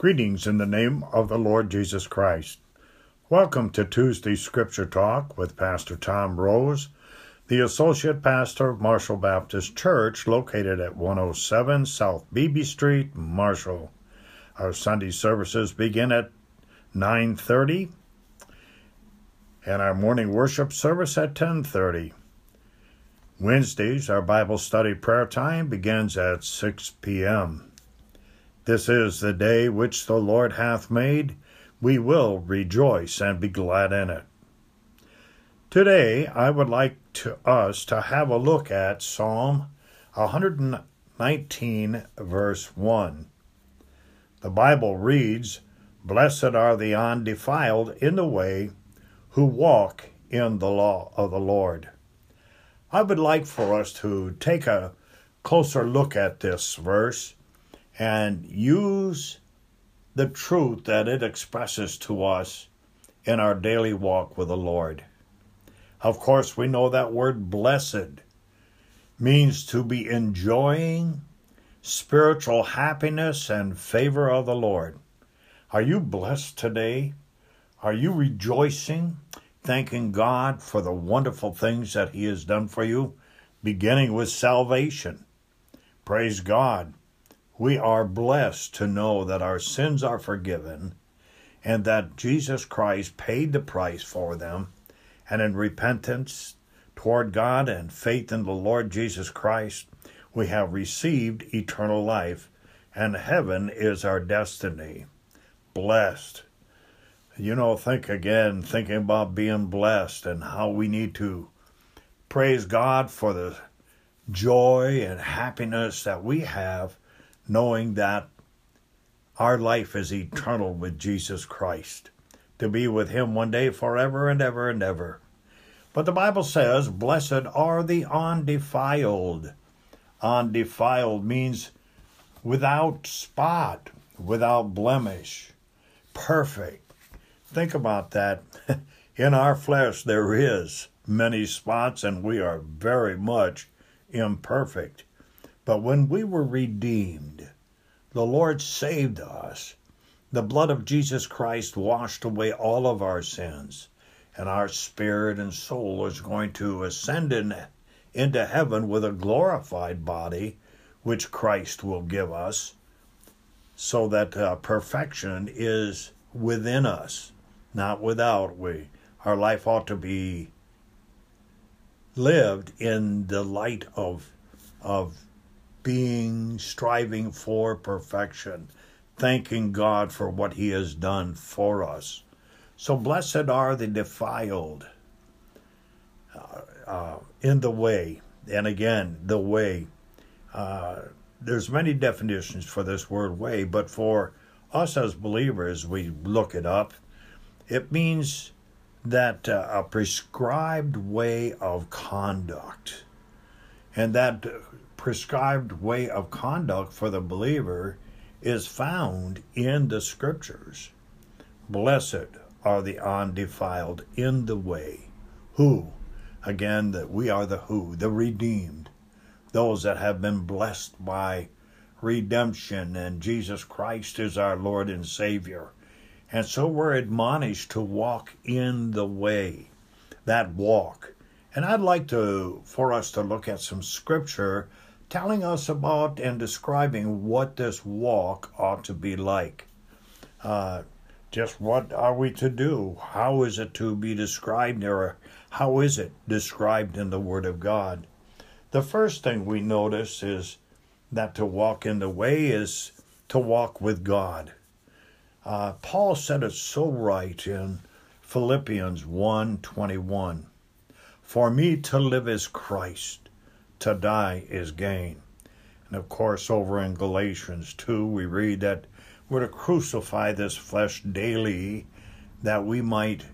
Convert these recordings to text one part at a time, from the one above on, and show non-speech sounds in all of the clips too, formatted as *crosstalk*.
Greetings in the name of the Lord Jesus Christ. Welcome to Tuesday Scripture Talk with Pastor Tom Rose, the Associate Pastor of Marshall Baptist Church, located at 107 South Beebe Street, Marshall. Our Sunday services begin at 9:30 and our morning worship service at 10:30. Wednesdays, our Bible study prayer time begins at 6 p.m. This is the day which the Lord hath made. We will rejoice and be glad in it. Today, I would like to us to have a look at Psalm 119, verse 1. The Bible reads, Blessed are the undefiled in the way who walk in the law of the Lord. I would like for us to take a closer look at this verse and use the truth that it expresses to us in our daily walk with the Lord. Of course, we know that word blessed means to be enjoying spiritual happiness and favor of the Lord. Are you blessed today? Are you rejoicing, thanking God for the wonderful things that He has done for you, beginning with salvation? Praise God we are blessed to know that our sins are forgiven and that Jesus Christ paid the price for them. And in repentance toward God and faith in the Lord Jesus Christ, we have received eternal life, and heaven is our destiny. Blessed. You know, think again, thinking about being blessed and how we need to praise God for the joy and happiness that we have knowing that our life is eternal with Jesus Christ, to be with Him one day forever and ever and ever. But the Bible says, Blessed are the undefiled. Undefiled means without spot, without blemish, perfect. Think about that. *laughs* In our flesh, there is many spots, and we are very much imperfect. But when we were redeemed, the Lord saved us. The blood of Jesus Christ washed away all of our sins, and our spirit and soul is going to ascend in, into heaven with a glorified body, which Christ will give us, so that uh, perfection is within us, not without. We our life ought to be lived in the light of of being, striving for perfection, thanking God for what He has done for us. So blessed are the defiled uh, uh, in the way. And again, the way. Uh, there's many definitions for this word way, but for us as believers, we look it up. It means that uh, a prescribed way of conduct. And that prescribed way of conduct for the believer is found in the scriptures. Blessed are the undefiled in the way. Who? Again, that we are the who, the redeemed, those that have been blessed by redemption, and Jesus Christ is our Lord and Savior. And so we're admonished to walk in the way, that walk. And I'd like to for us to look at some scripture telling us about and describing what this walk ought to be like. Uh, just what are we to do? How is it to be described, or how is it described in the Word of God? The first thing we notice is that to walk in the way is to walk with God. Uh, Paul said it so right in Philippians 1:21. For me to live is Christ, to die is gain. And of course, over in Galatians 2, we read that we're to crucify this flesh daily that we might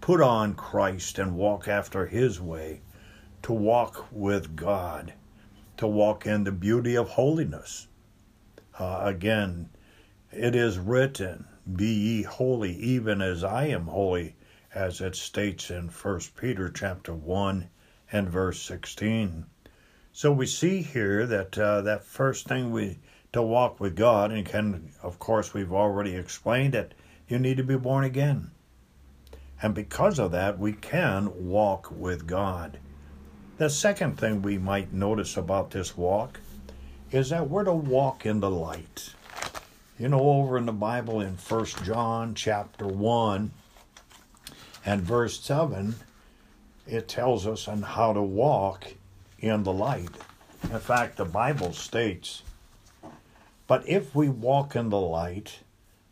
put on Christ and walk after his way, to walk with God, to walk in the beauty of holiness. Uh, again, it is written, Be ye holy, even as I am holy, as it states in 1 Peter chapter 1 and verse 16. So we see here that uh, that first thing we to walk with God, and can, of course, we've already explained that you need to be born again. And because of that, we can walk with God. The second thing we might notice about this walk is that we're to walk in the light. You know, over in the Bible in First John chapter 1 and verse 7, it tells us on how to walk in the light. In fact, the Bible states, But if we walk in the light,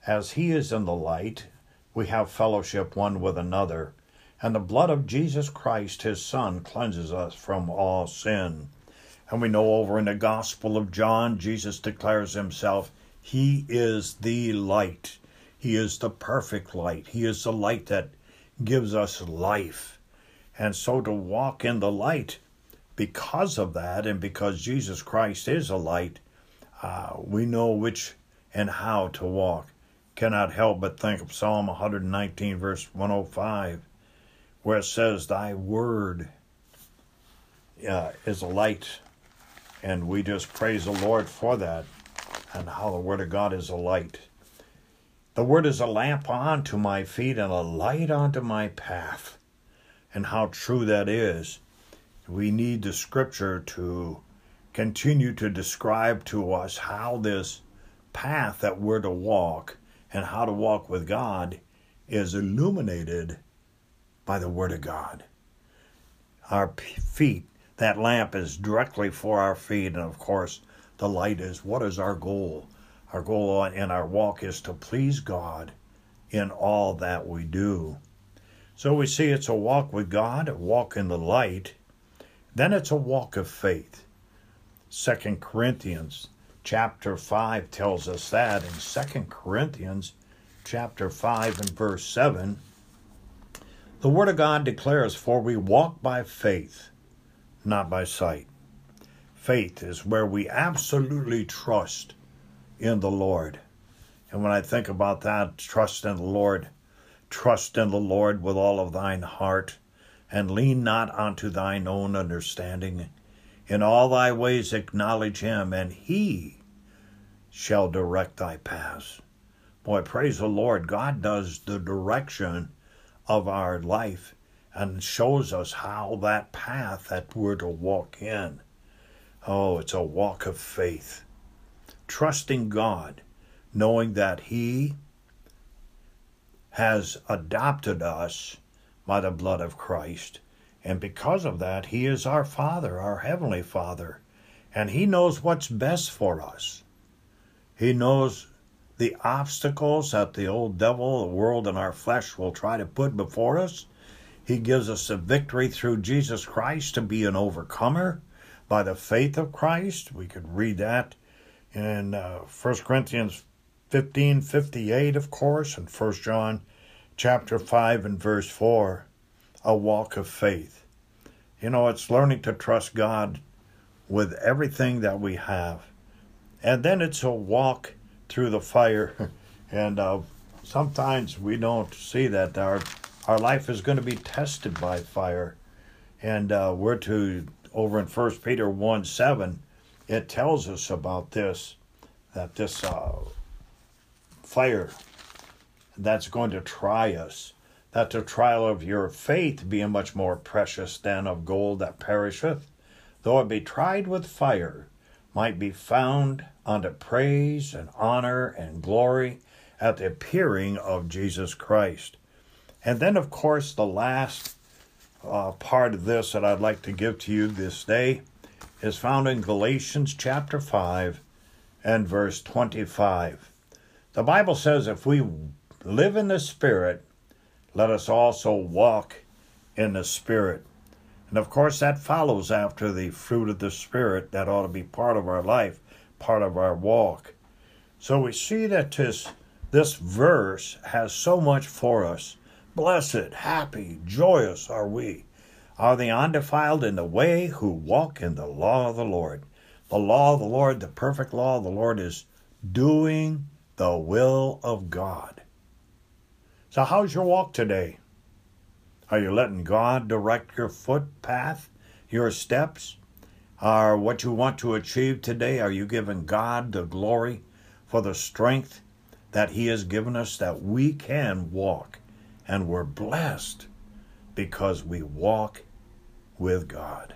as he is in the light, we have fellowship one with another, and the blood of Jesus Christ, his Son, cleanses us from all sin. And we know over in the Gospel of John, Jesus declares himself he is the light. He is the perfect light. He is the light that gives us life. And so to walk in the light, because of that, and because Jesus Christ is a light, uh, we know which and how to walk. Cannot help but think of Psalm 119, verse 105, where it says, Thy word uh, is a light. And we just praise the Lord for that and how the Word of God is a light. The Word is a lamp unto my feet and a light unto my path. And how true that is. We need the Scripture to continue to describe to us how this path that we're to walk and how to walk with God is illuminated by the Word of God. Our feet, that lamp is directly for our feet, and of course, the light is what is our goal? Our goal in our walk is to please God in all that we do. So we see it's a walk with God, a walk in the light. Then it's a walk of faith. Second Corinthians chapter 5 tells us that in Second Corinthians chapter 5 and verse 7 the word of God declares for we walk by faith not by sight faith is where we absolutely trust in the Lord. And when I think about that, trust in the Lord, trust in the Lord with all of thine heart, and lean not unto thine own understanding. In all thy ways acknowledge him, and he shall direct thy paths. Boy, praise the Lord. God does the direction of our life and shows us how that path that we're to walk in. Oh, it's a walk of faith. Trusting God, knowing that He has adopted us by the blood of Christ. And because of that, He is our Father, our Heavenly Father. And He knows what's best for us. He knows the obstacles that the old devil, the world, and our flesh will try to put before us. He gives us a victory through Jesus Christ to be an overcomer by the faith of Christ. We could read that in uh, 1 Corinthians 15 58, of course, and 1 John chapter 5 and verse 4, a walk of faith. You know, it's learning to trust God with everything that we have. And then it's a walk through the fire. *laughs* and uh, sometimes we don't see that our, our life is going to be tested by fire. And uh, we're to over in First Peter 1 7, it tells us about this that this uh, fire that's going to try us, that the trial of your faith being much more precious than of gold that perisheth, though it be tried with fire, might be found unto praise and honor and glory at the appearing of Jesus Christ. And then, of course, the last uh, part of this that I'd like to give to you this day is found in Galatians chapter 5 and verse 25. The Bible says, If we live in the Spirit, let us also walk in the Spirit. And of course, that follows after the fruit of the Spirit that ought to be part of our life, part of our walk. So we see that this, this verse has so much for us. Blessed, happy, joyous are we, are the undefiled in the way who walk in the law of the Lord. The law of the Lord, the perfect law of the Lord, is doing the will of God. So, how's your walk today? Are you letting God direct your footpath, your steps? Are what you want to achieve today, are you giving God the glory for the strength that He has given us that we can walk? And we're blessed because we walk with God.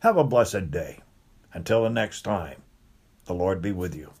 Have a blessed day. Until the next time, the Lord be with you.